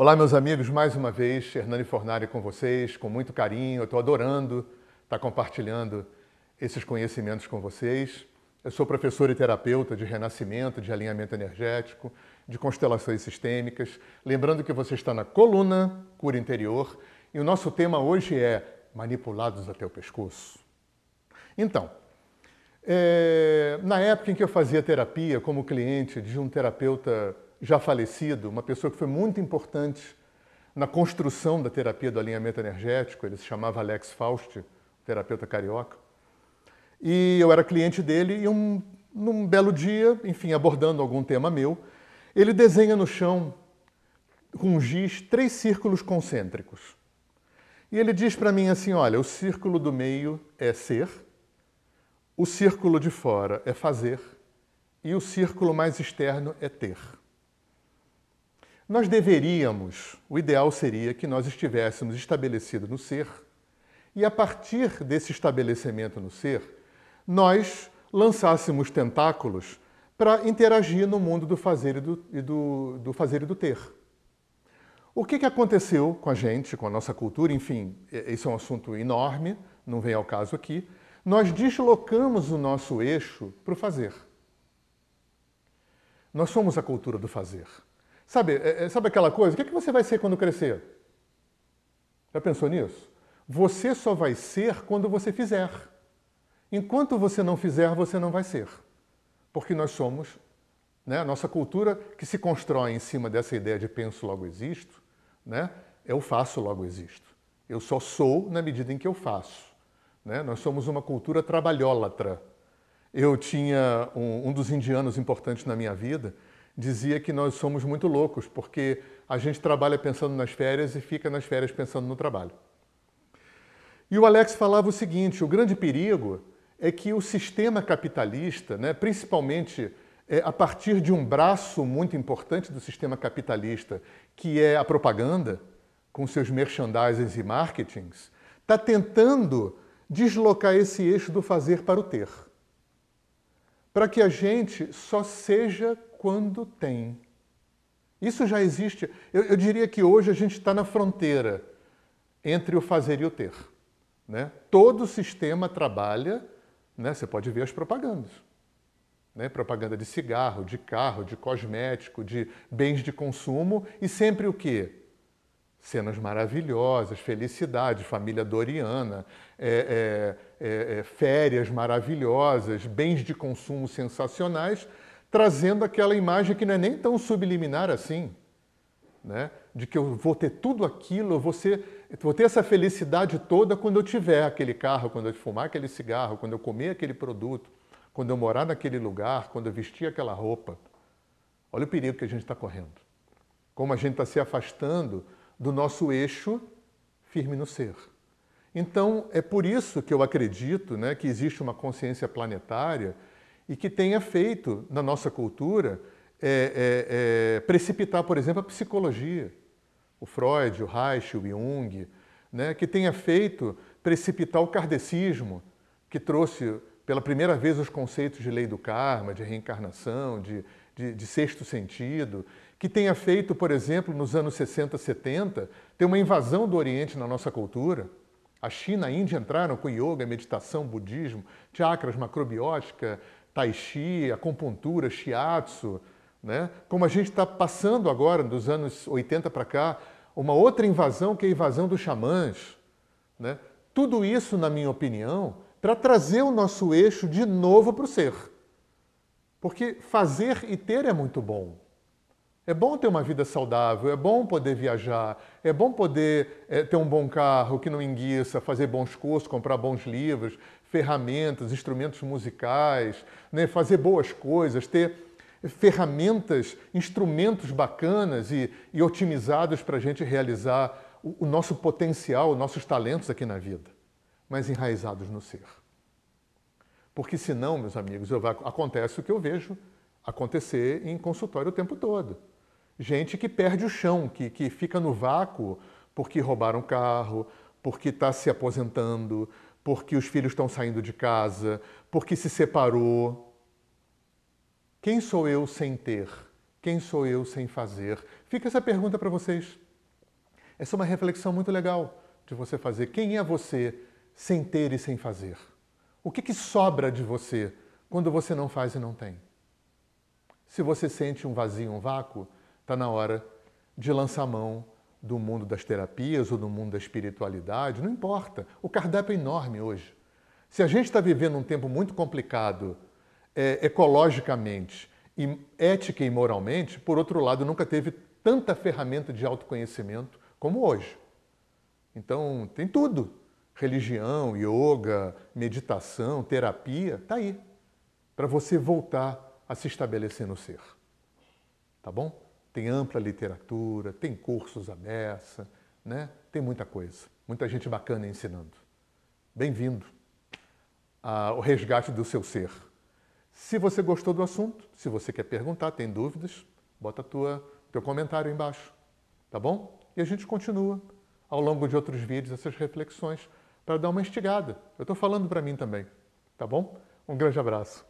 Olá, meus amigos, mais uma vez, Hernani Fornari com vocês, com muito carinho. Eu estou adorando estar compartilhando esses conhecimentos com vocês. Eu sou professor e terapeuta de renascimento, de alinhamento energético, de constelações sistêmicas. Lembrando que você está na coluna Cura Interior e o nosso tema hoje é Manipulados até o Pescoço. Então, é, na época em que eu fazia terapia como cliente de um terapeuta já falecido, uma pessoa que foi muito importante na construção da terapia do alinhamento energético, ele se chamava Alex Faust, terapeuta carioca. E eu era cliente dele e um, num belo dia, enfim, abordando algum tema meu, ele desenha no chão com giz três círculos concêntricos. E ele diz para mim assim: olha, o círculo do meio é ser, o círculo de fora é fazer e o círculo mais externo é ter. Nós deveríamos, o ideal seria que nós estivéssemos estabelecidos no ser, e a partir desse estabelecimento no ser, nós lançássemos tentáculos para interagir no mundo do fazer e do, e do, do fazer e do ter. O que, que aconteceu com a gente, com a nossa cultura, enfim, esse é um assunto enorme, não vem ao caso aqui. Nós deslocamos o nosso eixo para o fazer. Nós somos a cultura do fazer. Sabe, é, é, sabe aquela coisa? O que, é que você vai ser quando crescer? Já pensou nisso? Você só vai ser quando você fizer. Enquanto você não fizer, você não vai ser. Porque nós somos, né, nossa cultura que se constrói em cima dessa ideia de penso, logo existo, né, eu faço, logo existo. Eu só sou na medida em que eu faço. Né? Nós somos uma cultura trabalhólatra. Eu tinha um, um dos indianos importantes na minha vida, dizia que nós somos muito loucos, porque a gente trabalha pensando nas férias e fica nas férias pensando no trabalho. E o Alex falava o seguinte: o grande perigo é que o sistema capitalista, né, principalmente é, a partir de um braço muito importante do sistema capitalista, que é a propaganda, com seus merchandises e marketings, está tentando deslocar esse eixo do fazer para o ter. Para que a gente só seja quando tem. Isso já existe. Eu, eu diria que hoje a gente está na fronteira entre o fazer e o ter. Né? Todo sistema trabalha, né? você pode ver as propagandas. Né? Propaganda de cigarro, de carro, de cosmético, de bens de consumo e sempre o quê? Cenas maravilhosas, felicidade, família doriana, é, é, é, é férias maravilhosas, bens de consumo sensacionais, trazendo aquela imagem que não é nem tão subliminar assim, né? de que eu vou ter tudo aquilo, eu vou, ser, vou ter essa felicidade toda quando eu tiver aquele carro, quando eu fumar aquele cigarro, quando eu comer aquele produto, quando eu morar naquele lugar, quando eu vestir aquela roupa. Olha o perigo que a gente está correndo. Como a gente está se afastando do nosso eixo firme no ser. Então, é por isso que eu acredito né, que existe uma consciência planetária e que tenha feito, na nossa cultura, é, é, é, precipitar, por exemplo, a psicologia. O Freud, o Reich, o Jung, né, que tenha feito precipitar o kardecismo, que trouxe pela primeira vez os conceitos de lei do karma, de reencarnação, de, de, de sexto sentido, que tenha feito, por exemplo, nos anos 60, 70, ter uma invasão do Oriente na nossa cultura. A China, a Índia entraram com yoga, meditação, budismo, chakras, macrobiótica, tai chi, acupuntura, shiatsu, né? como a gente está passando agora, dos anos 80 para cá, uma outra invasão que é a invasão dos xamãs. Né? Tudo isso, na minha opinião, para trazer o nosso eixo de novo para o ser. Porque fazer e ter é muito bom. É bom ter uma vida saudável, é bom poder viajar, é bom poder é, ter um bom carro que não enguiça, fazer bons cursos, comprar bons livros, ferramentas, instrumentos musicais, né? fazer boas coisas, ter ferramentas, instrumentos bacanas e, e otimizados para a gente realizar o, o nosso potencial, os nossos talentos aqui na vida, mas enraizados no ser. Porque senão, meus amigos, eu, acontece o que eu vejo acontecer em consultório o tempo todo. Gente que perde o chão, que, que fica no vácuo porque roubaram carro, porque está se aposentando, porque os filhos estão saindo de casa, porque se separou. Quem sou eu sem ter? Quem sou eu sem fazer? Fica essa pergunta para vocês. Essa é uma reflexão muito legal de você fazer. Quem é você sem ter e sem fazer? O que, que sobra de você quando você não faz e não tem? Se você sente um vazio, um vácuo, está na hora de lançar mão do mundo das terapias ou do mundo da espiritualidade, não importa. O cardápio é enorme hoje. Se a gente está vivendo um tempo muito complicado é, ecologicamente, e ética e moralmente, por outro lado, nunca teve tanta ferramenta de autoconhecimento como hoje. Então, tem tudo. Religião, yoga, meditação, terapia, está aí. Para você voltar a se estabelecer no ser. Tá bom? Tem ampla literatura, tem cursos abertos, né? tem muita coisa. Muita gente bacana ensinando. Bem-vindo ao resgate do seu ser. Se você gostou do assunto, se você quer perguntar, tem dúvidas, bota tua teu comentário embaixo, tá bom? E a gente continua ao longo de outros vídeos essas reflexões para dar uma instigada. Eu estou falando para mim também, tá bom? Um grande abraço.